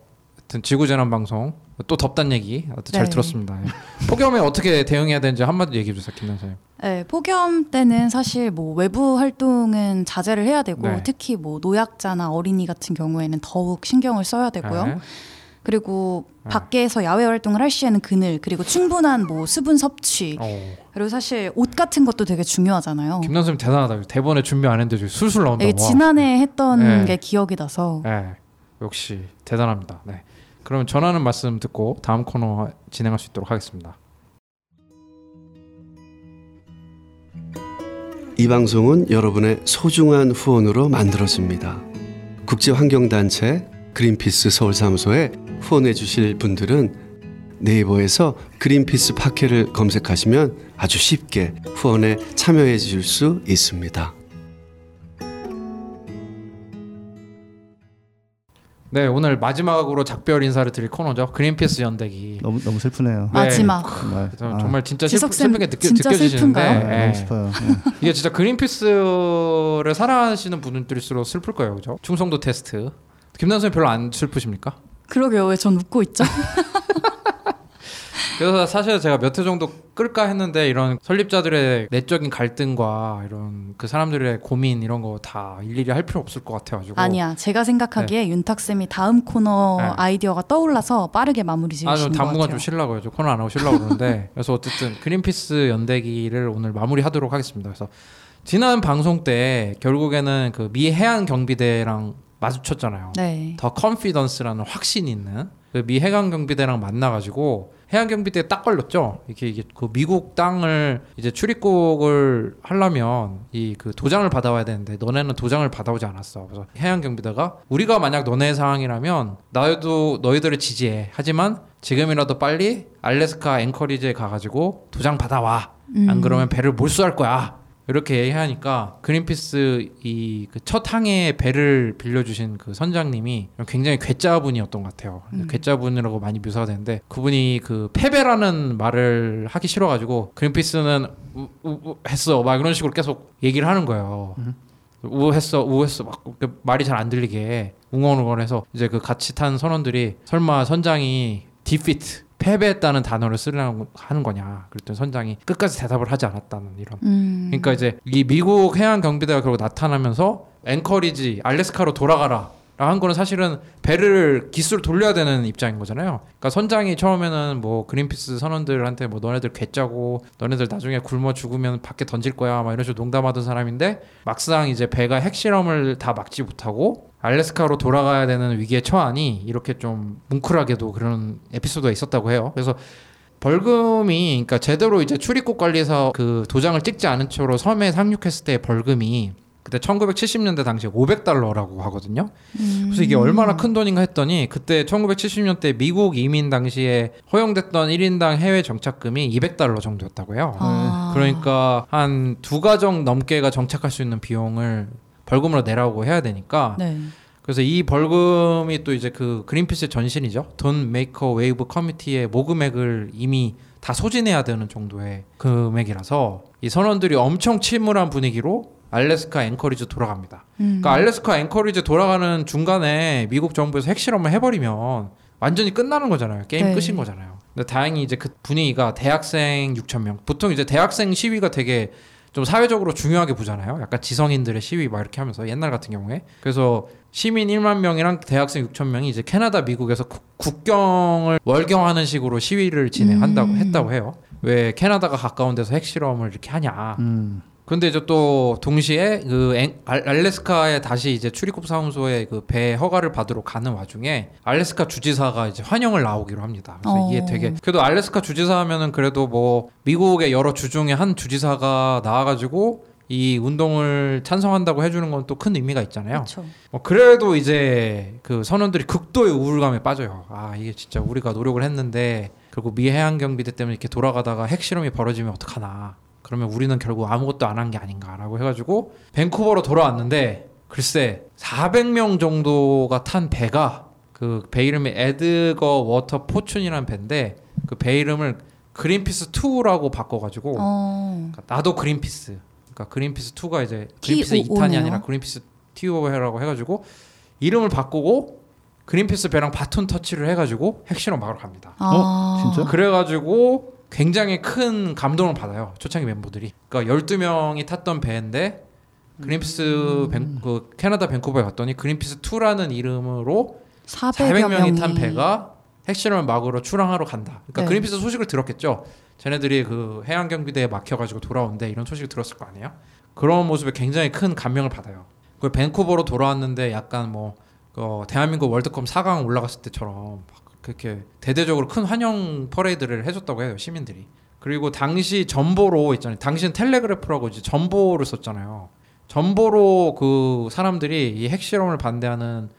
하여튼 지구재난 방송 또 덥단 얘기 잘 네. 들었습니다. 예. 폭염에 어떻게 대응해야 되는지 한마디 얘기해 주세요, 김 선생님. 네, 폭염 때는 사실 뭐 외부 활동은 자제를 해야 되고 네. 특히 뭐 노약자나 어린이 같은 경우에는 더욱 신경을 써야 되고요. 네. 그리고 네. 밖에서 야외 활동을 할 시에는 그늘 그리고 충분한 뭐 수분 섭취 어, 그리고 사실 옷 같은 것도 되게 중요하잖아요. 김 선생님 대단하다. 대본에 준비 안 했는데 지금 술술 나온다. 이게 지난해 했던 네. 게 기억이 나서 네, 역시 대단합니다. 네. 그럼 전하는 말씀 듣고 다음 코너 진행할 수 있도록 하겠습니다. 이 방송은 여러분의 소중한 후원으로 만들어집니다. 국제환경단체 그린피스 서울사무소에 후원해 주실 분들은 네이버에서 그린피스 파케를 검색하시면 아주 쉽게 후원에 참여해 주실 수 있습니다. 네, 오늘 마지막으로 작별 인사를 드릴 코너죠. 그린피스 연대기. 너무 너무 슬프네요. 네. 마지막 정말. 아, 정말 진짜 슬프, 슬픈 게 느껴, 진짜 느껴지시는데 슬픈가요? 네, 예. 너무 슬퍼요. 예. 이게 진짜 그린피스를 사랑하시는 분들일수록 슬플 거예요, 그죠? 충성도 테스트. 김남 선생 별로 안 슬프십니까? 그러게요 왜 전 웃고 있죠? 그래서 사실 제가 몇 회 정도 끌까 했는데 이런 설립자들의 내적인 갈등과 이런 그 사람들의 고민 이런 거 다 일일이 할 필요 없을 것 같아가지고 아니야. 제가 생각하기에 윤탁 쌤이 다음 코너 네. 아이디어가 떠올라서 빠르게 마무리 아, 저 지으신 것 당분간 같아요. 좀 쉬려고요. 저 코너 안 하고 쉬려고 그러는데 그래서 어쨌든 그린피스 연대기를 오늘 마무리하도록 하겠습니다. 그래서 지난 방송 때 결국에는 그 미 해안 경비대랑 마주쳤잖아요. 네. The Confidence라는 확신이 있는 그 미 해양 경비대랑 만나가지고 해양 경비대에 딱 걸렸죠. 이게 이게 그 미국 땅을 이제 출입국을 하려면 이 그 도장을 받아와야 되는데 너네는 도장을 받아오지 않았어. 그래서 해양 경비대가 우리가 만약 너네 상황이라면 나도 너희들을 지지해. 하지만 지금이라도 빨리 알래스카 앵커리지에 가가지고 도장 받아와. 안 그러면 배를 몰수할 거야. 이렇게 얘기하니까 그린피스 이그첫 항해 배를 빌려주신 그 선장님이 굉장히 괴짜분이었던 것 같아요. 괴짜분이라고 많이 묘사가 되는데 그분이 그 패배라는 말을 하기 싫어가지고 그린피스는 우, 우, 우 했어 막 이런 식으로 계속 얘기를 하는 거예요. 우했어 우했어 막그 말이 잘 안 들리게 웅얼웅얼해서 이제 그 같이 탄 선원들이 설마 선장이 디피트 패배했다는 단어를 쓰려고 하는 거냐 그랬더니 선장이 끝까지 대답을 하지 않았다는 이런 음. 그러니까 이제 이 미국 해양 경비대가 결국 나타나면서 앵커리지 알래스카로 돌아가라. 한 거는 사실은 배를 기수를 돌려야 되는 입장인 거잖아요. 그러니까 선장이 처음에는 뭐 그린피스 선원들한테 뭐 너네들 괴짜고 너네들 나중에 굶어 죽으면 밖에 던질 거야 막 이런 식으로 농담하던 사람인데 막상 이제 배가 핵실험을 다 막지 못하고 알래스카로 돌아가야 되는 위기에 처하니 이렇게 좀 뭉클하게도 그런 에피소드가 있었다고 해요. 그래서 벌금이 그러니까 제대로 이제 출입국 관리에서 그 도장을 찍지 않은 채로 섬에 상륙했을 때 벌금이 그때 1970년대 당시에 500달러라고 하거든요. 그래서 이게 얼마나 큰 돈인가 했더니 그때 1970년대 미국 이민 당시에 허용됐던 1인당 해외 정착금이 200달러 정도였다고 해요. 아. 그러니까 한 두 가정 넘게가 정착할 수 있는 비용을 벌금으로 내라고 해야 되니까 네. 그래서 이 벌금이 또 이제 그 그린피스의 전신이죠. Don't Make a Wave Committee의 모금액을 이미 다 소진해야 되는 정도의 금액이라서 이 선원들이 엄청 침울한 분위기로 알래스카 앵커리지 돌아갑니다. 음. 그러니까 알래스카 앵커리지 돌아가는 중간에 미국 정부에서 핵실험을 해버리면 완전히 끝나는 거잖아요. 게임 네. 끝인 거잖아요. 근데 다행히 이제 그 분위기가 대학생 6천 명. 보통 이제 대학생 시위가 되게 좀 사회적으로 중요하게 보잖아요. 약간 지성인들의 시위 막 이렇게 하면서 옛날 같은 경우에. 그래서 시민 1만 명이랑 대학생 6천 명이 이제 캐나다, 미국에서 국- 국경을 월경하는 식으로 시위를 진행한다고 음. 했다고 해요. 왜 캐나다가 가까운 데서 핵실험을 이렇게 하냐. 음. 근데 이제 또 동시에 그 앵- 알- 알래스카에 다시 이제 출입국 사무소에 그 배 허가를 받으러 가는 와중에 알래스카 주지사가 이제 환영을 나오기로 합니다. 그래서 어. 이게 되게 그래도 알래스카 주지사 하면은 그래도 뭐 미국의 여러 주 중에 한 주지사가 나와가지고 이 운동을 찬성한다고 해주는 건 또 큰 의미가 있잖아요. 뭐 그래도 이제 그 선원들이 극도의 우울감에 빠져요. 아 이게 진짜 우리가 노력을 했는데 결국 미 해양 경비대 때문에 이렇게 돌아가다가 핵실험이 벌어지면 어떡하나. 그러면 우리는 결국 아무것도 안 한 게 아닌가라고 해가지고 밴쿠버로 돌아왔는데 글쎄 400명 정도가 탄 배가 그 배 이름이 Edgewater Fortune이라는 배인데 그 배 이름을 그린피스 2라고 바꿔가지고 어. 그러니까 나도 그린피스. 그러니까 그린피스 2가 이제 그린피스 O 2탄이 네요. 아니라 그린피스 TO라고 해가지고 이름을 바꾸고 그린피스 배랑 바톤 터치를 해가지고 핵실험 막으러 갑니다. 아. 어? 진짜? 그래가지고 굉장히 큰 감동을 받아요. 초창기 멤버들이. 그러니까 12명이 탔던 배인데 그린피스 밴, 그 캐나다 밴쿠버에 갔더니 그린피스 2라는 이름으로 400여 400명이 탄 명이. 배가 핵실험을 막으러 출항하러 간다. 그러니까 네. 그린피스 소식을 들었겠죠. 쟤네들이 그 해양 경비대에 막혀가지고 돌아오는데 이런 소식을 들었을 거 아니에요. 그런 모습에 굉장히 큰 감명을 받아요. 그 밴쿠버로 돌아왔는데 약간 뭐 어, 대한민국 월드컵 4강 올라갔을 때처럼 막 그렇게 대대적으로 큰 환영 퍼레이드를 해줬다고 해요 시민들이. 그리고 당시 전보로 있잖아요. 당시는 텔레그래프라고 이제 전보를 썼잖아요. 전보로 그 사람들이 이 핵실험을 반대하는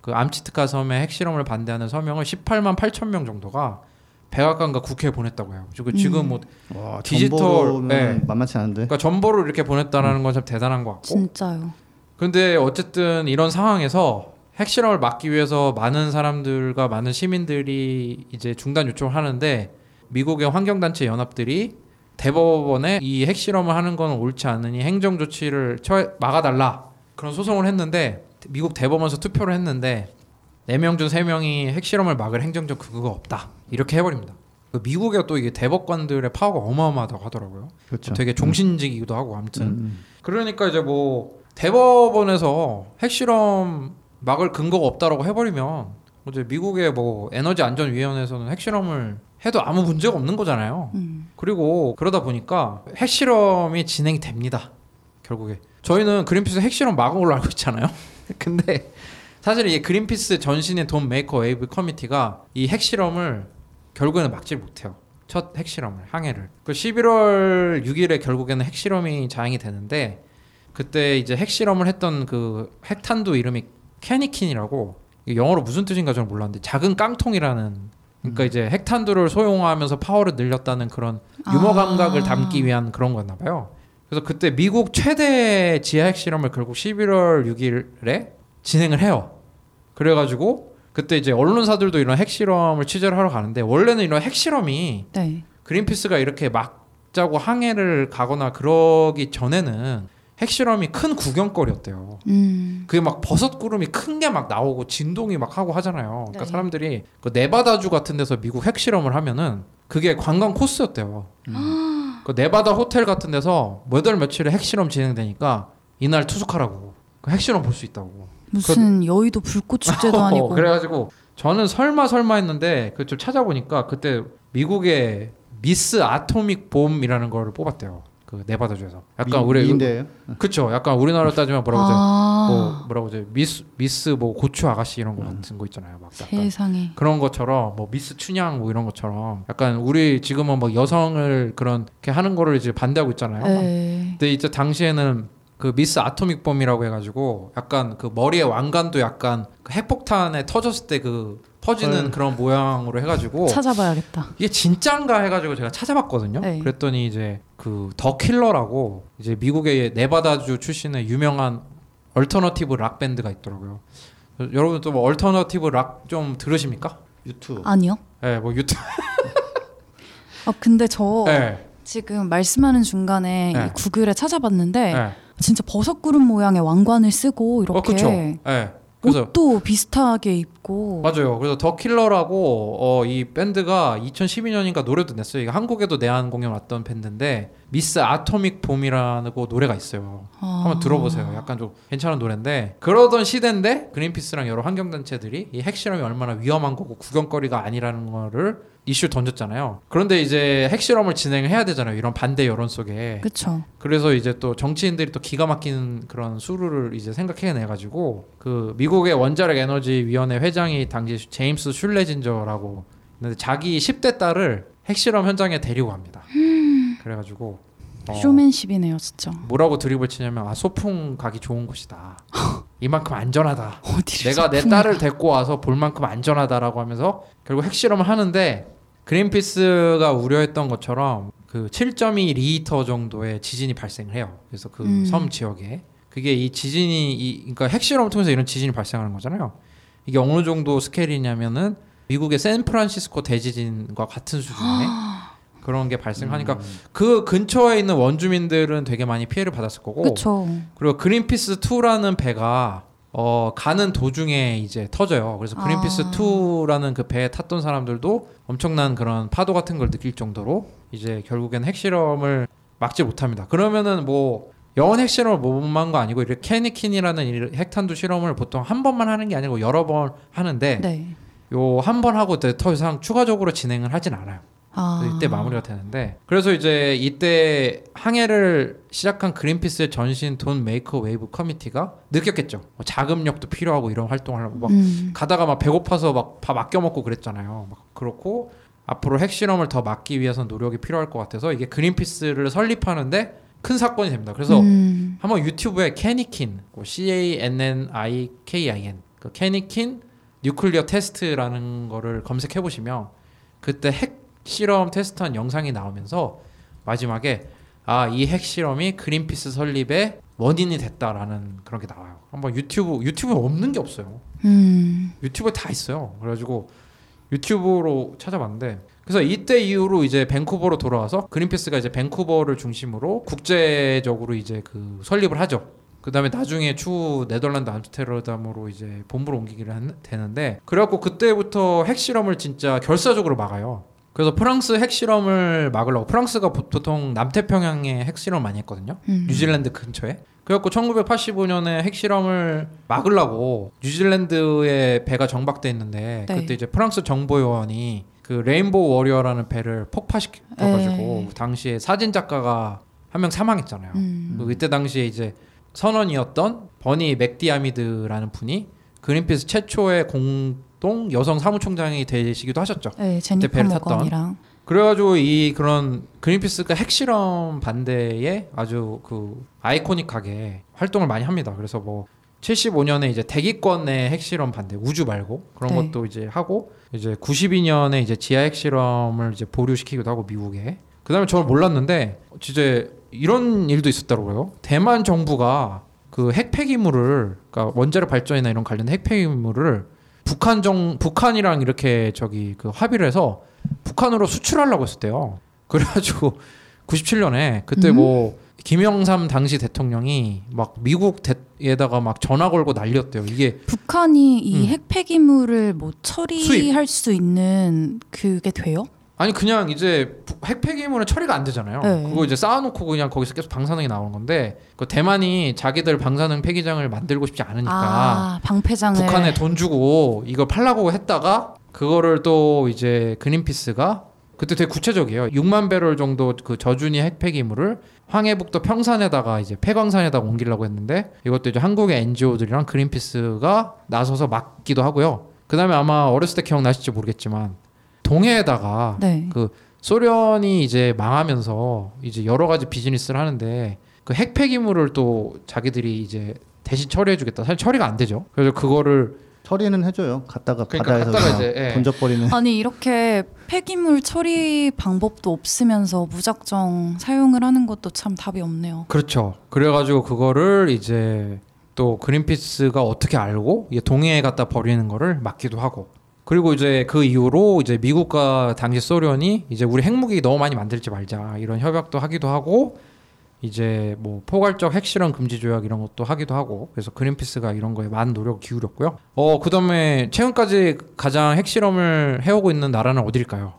그 암치트카 섬의 핵실험을 반대하는 서명을 18만 8천 명 정도가 백악관과 국회에 보냈다고 해요. 그리고 지금 뭐 와, 디지털, 네. 만만치 않은데. 그러니까 전보를 이렇게 보냈다라는 건 참 대단한 것 같고. 진짜요. 근데 어쨌든 이런 상황에서 핵실험을 막기 위해서 많은 사람들과 많은 시민들이 이제 중단 요청을 하는데 미국의 환경단체 연합들이 대법원에 이 핵실험을 하는 건 옳지 않으니 행정 조치를 처해 막아달라 그런 소송을 했는데 미국 대법원에서 투표를 했는데 4명 중 3명이 핵실험을 막을 행정적 근거가 없다 이렇게 해버립니다. 그 미국의 또 이게 대법관들의 파워가 어마어마하다고 하더라고요. 그렇죠. 되게 종신직이기도 하고 아무튼 음. 그러니까 이제 뭐 대법원에서 핵실험 막을 근거가 없다라고 해버리면 이제 미국의 뭐 에너지 안전 위원회에서는 핵실험을 해도 아무 문제가 없는 거잖아요. 음. 그리고 그러다 보니까 핵실험이 진행이 됩니다. 결국에 저희는 그린피스 핵실험 막은 걸로 알고 있잖아요. 근데 사실 이 그린피스 전신의 Don't Make a Wave Committee가 이 핵실험을 결국에는 막지 못해요. 첫 핵실험을 항해를. 그 11월 6일에 결국에는 핵실험이 자행이 되는데 그때 이제 핵실험을 했던 그 핵탄두 이름이 Cannikin이라고 영어로 무슨 뜻인가 저는 몰랐는데 작은 깡통이라는 그러니까 이제 핵탄두를 소형화하면서 파워를 늘렸다는 그런 유머 아. 감각을 담기 위한 그런 거였나 봐요. 그래서 그때 미국 최대 지하 핵실험을 결국 11월 6일에 진행을 해요. 그래가지고 그때 이제 언론사들도 이런 핵실험을 취재를 하러 가는데 원래는 이런 핵실험이 네. 그린피스가 이렇게 막자고 항해를 가거나 그러기 전에는 핵실험이 큰 구경거리였대요. 음. 그게 막 버섯 구름이 큰 게 막 나오고 진동이 막 하고 하잖아요. 그러니까 네. 사람들이 그 네바다주 같은 데서 미국 핵실험을 하면은 그게 관광 코스였대요. 그 네바다 호텔 같은 데서 몇월 며칠에 핵실험 진행되니까 이날 투숙하라고. 그 핵실험 볼 수 있다고. 무슨 여의도 불꽃 축제도 아니고. 그래가지고 저는 설마 설마 했는데 그 좀 찾아보니까 그때 미국의 미스 아토믹 봄이라는 거를 뽑았대요. 그 네바다 주에서. 약간 미- 우리 미인데요. 그쵸. 약간 우리나라로 따지면 뭐라고 하죠? 아. 뭐 뭐라고 하죠? 미스 미스 뭐 고추 아가씨 이런 거 같은 거 있잖아요. 막 약간 세상에. 그런 것처럼 뭐 미스 춘향 뭐 이런 것처럼 약간 우리 지금은 뭐 여성을 그런 게 하는 거를 이제 반대하고 있잖아요. 네. 근데 이제 당시에는 그 Miss Atomic Bomb이라고 해가지고 약간 그 머리의 왕관도 약간 그 핵폭탄에 터졌을 때 그 퍼지는 헐. 그런 모양으로 해가지고 찾아봐야겠다. 이게 진짠가 해가지고 제가 찾아봤거든요. 네. 그랬더니 이제 그 The Killers라고 이제 미국의 네바다주 출신의 유명한 alternative rock 밴드가 있더라고요. 여러분 또 뭐 alternative rock 좀 들으십니까? 유튜브. 아니요. 네, 뭐 유튜브. 아 근데 저 네, 지금 말씀하는 중간에 네. 이 구글에 찾아봤는데 네. 진짜 버섯 구름 모양의 왕관을 쓰고 이렇게 어. 네. 그래서 옷도 비슷하게 입고 맞아요. 그래서 더 킬러라고 어, 이 밴드가 2012년인가 노래도 냈어요. 이게 한국에도 내한 공연 왔던 밴드인데 미스 아토믹 봄이라는 거 노래가 있어요. 아. 한번 들어보세요. 약간 좀 괜찮은 노래인데 그러던 시대인데 그린피스랑 여러 환경 단체들이 이 핵실험이 얼마나 위험한 거고 구경거리가 아니라는 거를 이슈 던졌잖아요. 그런데 이제 핵실험을 진행을 해야 되잖아요. 이런 반대 여론 속에. 그쵸. 그래서 이제 또 정치인들이 또 기가 막힌 그런 수루를 이제 생각해내 가지고 그 미국의 원자력 에너지 위원회 회장이 당시 제임스 슐레진저라고 근데 자기 10대 딸을 핵실험 현장에 데리고 갑니다. 그래 가지고 어, 쇼맨십이네요, 진짜. 뭐라고 드립을 치냐면 아 소풍 가기 좋은 곳이다. 이만큼 안전하다. 내가 내 딸을 가. 데리고 와서 볼 만큼 안전하다라고 하면서 결국 핵실험을 하는데 그린피스가 우려했던 것처럼 그 7.2 리터 정도의 지진이 발생을 해요. 그래서 그 음. 섬 지역에 그게 이 지진이 이 그러니까 핵실험을 통해서 이런 지진이 발생하는 거잖아요. 이게 어느 정도 스케일이냐면은 미국의 샌프란시스코 대지진과 같은 수준의 그런 게 발생하니까 그 근처에 있는 원주민들은 되게 많이 피해를 받았을 거고 그쵸. 그리고 그린피스 2라는 배가 어 가는 도중에 이제 터져요. 그래서 그린피스 아. 2라는 그 배에 탔던 사람들도 엄청난 그런 파도 같은 걸 느낄 정도로 이제 결국엔 핵실험을 막지 못합니다. 그러면은 뭐 영원 핵실험을 못한 거 아니고 이렇게 캐니킨이라는 이 핵탄두 실험을 보통 한 번만 하는 게 아니고 여러 번 하는데 네. 요 한 번 하고 더 이상 추가적으로 진행을 하진 않아요. 아. 이때 마무리가 되는데 그래서 이제 이때 항해를 시작한 그린피스의 전신 Don't Make a Wave Committee가 느꼈겠죠. 뭐 자금력도 필요하고 이런 활동을 하고 막 음. 가다가 막 배고파서 막 밥 아껴 먹고 그랬잖아요. 막 그렇고 앞으로 핵실험을 더 막기 위해서 노력이 필요할 것 같아서 이게 그린피스를 설립하는데 큰 사건이 됩니다. 그래서 음. 한번 유튜브에 Cannikin C A N N I K I N 그 Cannikin nuclear test라는 거를 검색해 보시면 그때 핵 실험 테스트한 영상이 나오면서 마지막에 아 이 핵 실험이 그린피스 설립의 원인이 됐다라는 그런 게 나와요. 한번 유튜브 유튜브에 없는 게 없어요. 음. 유튜브에 다 있어요. 그래가지고 유튜브로 찾아봤는데 그래서 이때 이후로 이제 밴쿠버로 돌아와서 그린피스가 이제 밴쿠버를 중심으로 국제적으로 이제 그 설립을 하죠. 그 다음에 나중에 추후 네덜란드 암스테르담으로 이제 본부를 옮기기를 한- 되는데 그래갖고 그때부터 핵실험을 진짜 결사적으로 막아요. 그래서 프랑스 핵실험을 막으려고 프랑스가 보- 보통 남태평양에 핵실험 많이 했거든요. 음. 뉴질랜드 근처에. 그래갖고 1985년에 핵실험을 막으려고 뉴질랜드에 배가 정박돼 있는데 네. 그때 이제 프랑스 정보 요원이 그 Rainbow Warrior라는 배를 폭파시켜가지고 네. 당시에 사진 작가가 한 명 사망했잖아요. 음. 이때 당시에 이제 선원이었던 버니 맥디아미드라는 분이 그린피스 최초의 공동 여성 사무총장이 되시기도 하셨죠. 네, 제니퍼 배를 탔던. 모건이랑 그래가지고 이 그런 그린피스가 핵실험 반대에 아주 그 iconic하게 활동을 많이 합니다. 그래서 뭐 75년에 이제 대기권의 핵실험 반대 우주 말고 그런 네. 것도 이제 하고 이제 92년에 이제 지하 핵실험을 이제 보류시키기도 하고 미국에 그다음에 저는 몰랐는데 진짜 이런 일도 있었더라고요. 대만 정부가 그 핵폐기물을 그러니까 원자력 발전이나 이런 관련 핵폐기물을 북한 정 북한이랑 이렇게 저기 그 합의를 해서 북한으로 수출하려고 했었대요. 그래가지고 97년에 그때 음? 뭐 김영삼 당시 대통령이 막 미국 대에다가 막 전화 걸고 난리였대요. 이게 북한이 이 음. 핵폐기물을 뭐 처리할 수 있는 그게 돼요? 아니 그냥 이제 부- 핵폐기물은 처리가 안 되잖아요. 네. 그거 이제 쌓아놓고 그냥 거기서 계속 방사능이 나오는 건데 그 대만이 자기들 방사능 폐기장을 만들고 싶지 않으니까 아 방패장을 북한에 돈 주고 이걸 팔라고 했다가 그거를 또 이제 그린피스가 그때 되게 구체적이에요. 6만 배럴 정도 그 저준위 핵폐기물을 황해북도 평산에다가 이제 폐광산에다가 옮기려고 했는데 이것도 이제 한국의 NGO들이랑 그린피스가 나서서 막기도 하고요. 그다음에 아마 어렸을 때 기억나실지 모르겠지만 동해에다가 네. 그 소련이 이제 망하면서 이제 여러 가지 비즈니스를 하는데 그 핵폐기물을 또 자기들이 이제 대신 처리해주겠다. 사실 처리가 안 되죠. 그래서 그거를 처리는 해줘요. 갔다가 그러니까 바다에서 갔다가 이제, 예. 던져버리는. 아니 이렇게 폐기물 처리 방법도 없으면서 무작정 사용을 하는 것도 참 답이 없네요. 그렇죠. 그래가지고 그거를 이제 또 그린피스가 어떻게 알고 동해에 갖다 버리는 거를 막기도 하고 그리고 이제 그 이후로 이제 미국과 당시 소련이 이제 우리 핵무기 너무 많이 만들지 말자 이런 협약도 하기도 하고 이제 뭐 포괄적 핵실험 금지 조약 이런 것도 하기도 하고 그래서 그린피스가 이런 거에 많은 노력을 기울였고요. 어 그다음에 최근까지 가장 핵실험을 해오고 있는 나라는 어딜까요?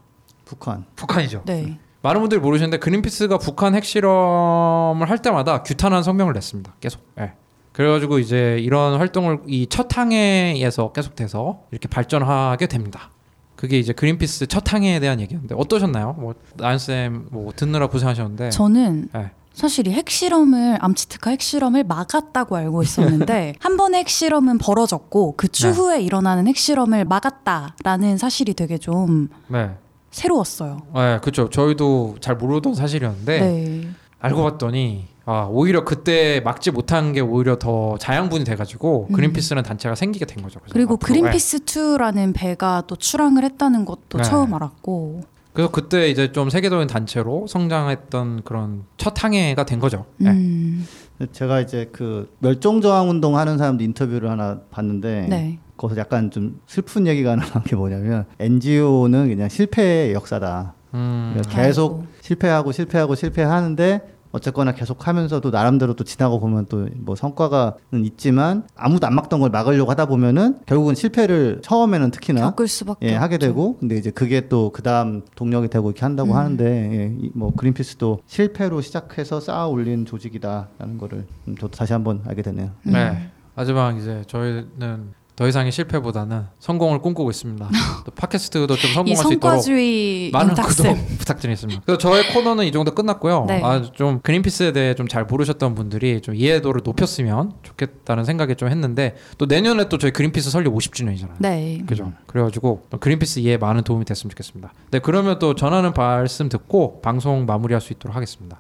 북한. 북한이죠. 네. 많은 분들이 모르시는데 그린피스가 북한 핵실험을 할 때마다 규탄한 성명을 냈습니다. 계속. 예. 그래가지고 이제 이런 활동을 이 첫 항해에서 계속돼서 이렇게 발전하게 됩니다. 그게 이제 그린피스 첫 항해에 대한 얘기였는데 어떠셨나요? 뭐 나연 쌤 뭐 듣느라 고생하셨는데 저는 네. 사실 이 핵실험을 암치트카 핵실험을 막았다고 알고 있었는데 한 번의 핵실험은 벌어졌고 그 추후에 일어나는 핵실험을 막았다라는 사실이 되게 좀 네. 새로웠어요. 네, 그렇죠. 저희도 잘 모르던 사실이었는데 네. 알고 봤더니 아 오히려 그때 막지 못한 게 오히려 더 자양분이 돼가지고 음. 그린피스라는 단체가 생기게 된 거죠. 그래서 그리고 앞으로, 예. 그린피스 2라는 배가 또 출항을 했다는 것도 네. 처음 알았고. 그래서 그때 이제 좀 세계적인 단체로 성장했던 그런 첫 항해가 된 거죠. 네. 음. 제가 이제 그 멸종 저항 운동 하는 사람도 인터뷰를 하나 봤는데 네. 거기서 약간 좀 슬픈 얘기가 나온 게 뭐냐면 NGO는 그냥 실패의 역사다. 음, 그러니까 계속 아이고. 실패하고 실패하고 실패하는데 어쨌거나 계속 하면서도 나름대로 또 지나고 보면 또 뭐 성과가는 있지만 아무도 안 막던 걸 막으려고 하다 보면은 결국은 실패를 처음에는 특히나 겪을 수밖에 예, 하게. 되고 근데 이제 그게 또 그다음 동력이 되고 이렇게 한다고 음. 하는데 예, 이- 뭐 그린피스도 실패로 시작해서 쌓아 올린 조직이다라는 거를 음, 저도 다시 한번 알게 되네요. 음. 네. 마지막 이제 저희는 더 이상의 실패보다는 성공을 꿈꾸고 있습니다. 또 팟캐스트도 좀이 성공할 수 있도록 많은 인탁쌤. 구독 부탁드리겠습니다. 그래서 저의 코너는 이 정도 끝났고요. 네. 아, 좀 그린피스에 대해 좀 잘 모르셨던 분들이 좀 이해도를 높였으면 좋겠다는 생각이 좀 했는데 또 내년에 또 저희 그린피스 설립 50주년이잖아요. 네. 그죠. 그래가지고 또 그린피스 이해에 많은 도움이 됐으면 좋겠습니다. 네, 그러면 또 전하는 말씀 듣고 방송 마무리할 수 있도록 하겠습니다.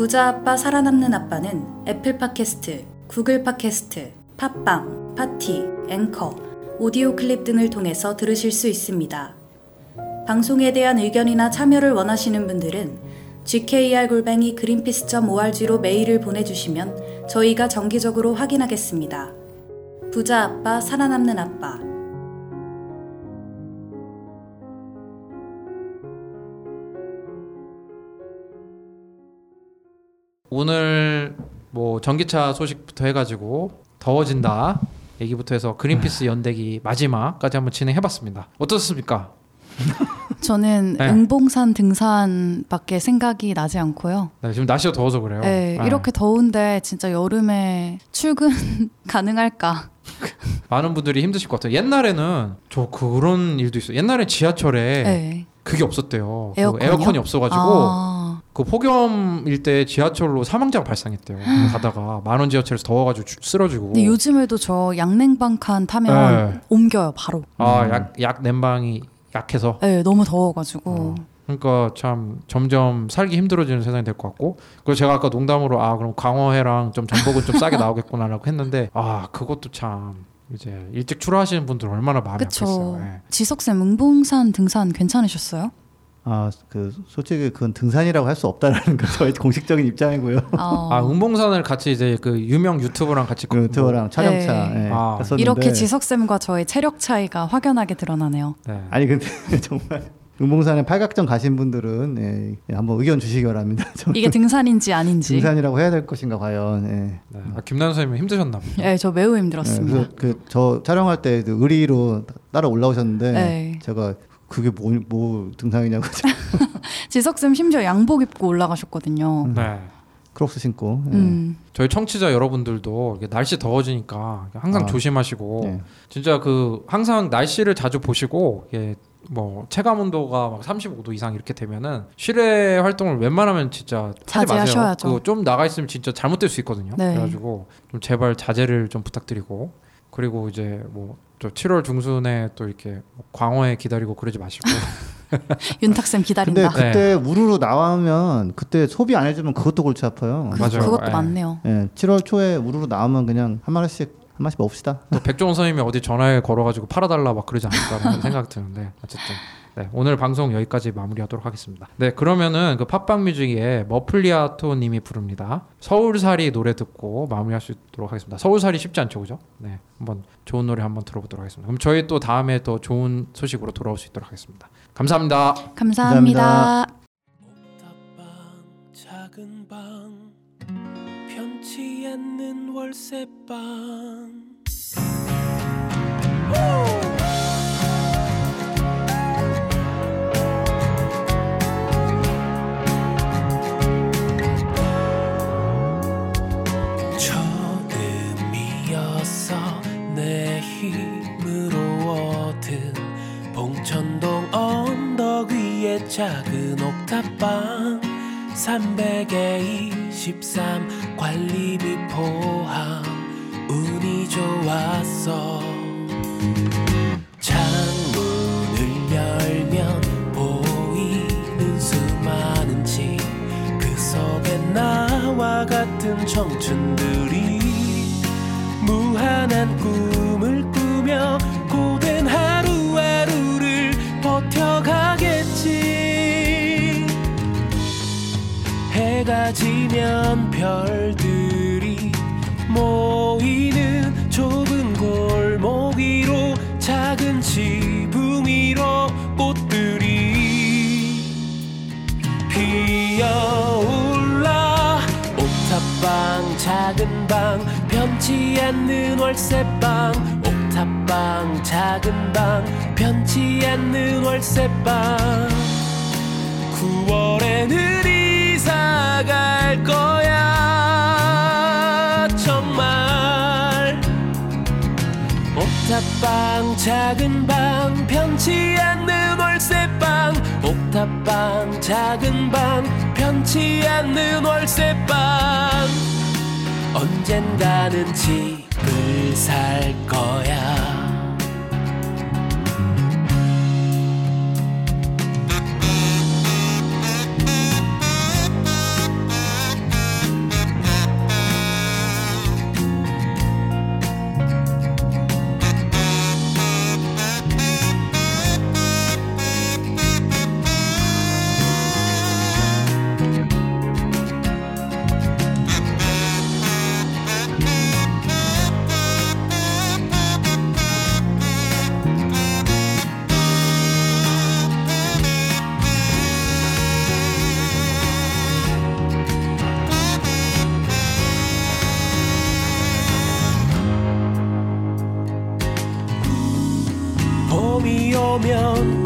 부자 아빠 살아남는 아빠는 애플 팟캐스트, 구글 팟캐스트, 팟빵, 파티, 앵커, 오디오 클립 등을 통해서 들으실 수 있습니다. 방송에 대한 의견이나 참여를 원하시는 분들은 gkr 그린피스.org로 메일을 보내주시면 저희가 정기적으로 확인하겠습니다. 부자 아빠 살아남는 아빠 오늘 뭐 전기차 소식부터 해가지고 더워진다. 얘기부터 해서 그린피스 연대기 마지막까지 한번 진행해봤습니다. 어떻습니까? 저는 네. 응봉산 등산밖에 생각이 나지 않고요. 네, 지금 날씨가 더워서 그래요. 네, 네. 이렇게 더운데 진짜 여름에 출근 가능할까? 많은 분들이 힘드실 것 같아요. 옛날에는 저 그런 일도 있어요. 옛날에 지하철에 네. 그게 없었대요. 그 에어컨이요? 에어컨이 없어가지고 아, 그 폭염일 때 지하철로 사망자가 발생했대요. 가다가 만원 지하철에서 더워가지고 주- 쓰러지고. 근데 요즘에도 저 양냉방 칸 타면 네. 옮겨요 바로. 아약약 냉방이 약해서. 네, 너무 더워가지고. 어. 그러니까 참 점점 살기 힘들어지는 세상이 될 것 같고 그리고 제가 아까 농담으로 아 그럼 광어회랑 좀 전복은 좀 싸게 나오겠구나라고 했는데 아 그것도 참 이제 일찍 출하하시는 분들 얼마나 마음이 그쵸. 아팠어요. 예. 지석쌤 응봉산 등산 괜찮으셨어요? 아, 그 솔직히 그건 등산이라고 할 수 없다라는 거 저희 공식적인 입장이고요. 어, 아 응봉산을 같이 이제 그 유명 유튜버랑 같이 그 유튜버랑 촬영차 네. 예, 아. 이렇게 지석 쌤과 저의 체력 차이가 확연하게 드러나네요. 네. 아니 근데 정말 응봉산에 팔각정 가신 분들은 예, 예, 한번 의견 주시기 바랍니다. 저 이게 등산인지 아닌지. 등산이라고 해야 될 것인가 과연. 예. 네. 아, 김나연 선생님 힘드셨나 보죠. 네, 저 매우 예, 힘들었습니다. 그저 촬영할 때그 의리로 따라 올라오셨는데 네. 제가 그게 뭐, 뭐 등산이냐고 지석쌤 심지어 양복 입고 올라가셨거든요. 네. 크록스 신고. 예. 음. 저희 청취자 여러분들도 이게 날씨 더워지니까 항상 아. 조심하시고 예. 진짜 그 항상 날씨를 자주 보시고 이게 뭐 체감 온도가 막 35도 이상 이렇게 되면은 실외 활동을 웬만하면 진짜. 자제하셔야죠. 그거 좀 나가 있으면 진짜 잘못될 수 있거든요. 네. 그래가지고 좀 제발 자제를 좀 부탁드리고 그리고 이제 뭐 또 7월 중순에 또 이렇게 광어에 기다리고 그러지 마시고 윤탁쌤 근데 기다린다. 그때 우르르 나오면 그때 소비 안 해주면 그것도 골치 아파요. 그, 맞아요. 그것도 예. 맞네요. 예, 7월 초에 우르르 나오면 그냥 한 마리씩 한 마리씩 먹읍시다. 또 백종원 선생님이 어디 전화에 걸어가지고 팔아달라 막 그러지 않을까라는 생각이 드는데 어쨌든 네, 오늘 방송 여기까지 마무리하도록 하겠습니다. 네 그러면은 그 팟빵 뮤직에 머플리아토님이 부릅니다. 서울살이 노래 듣고 마무리할 수 있도록 하겠습니다. 서울살이 쉽지 않죠, 그죠? 네, 한번 좋은 노래 한번 들어보도록 하겠습니다. 그럼 저희 또 다음에 또 좋은 소식으로 돌아올 수 있도록 하겠습니다. 감사합니다. 감사합니다. 감사합니다. 작은 방 편치 않는 월세방 위에 작은 옥탑방 300에 23 관리비 포함 운이 좋았어 창문을 열면 보이는 수많은 집 그 속에 나와 같은 청춘들이 무한한 꿈을 꾸며 해가 지면 별들이 모이는 좁은 골목 위로 작은 지붕 위로 꽃들이 피어올라. 옥탑방 작은 방 편치 않는 월세방. 옥탑방 작은 방 편치 않는 월세방. 9월에는 이 사갈 거야. 정말 옥탑방 작은 방 편치 않는 월세방. 옥탑방 작은 방 편치 않는 월세방. 언젠가는 집을 살 거야 渺渺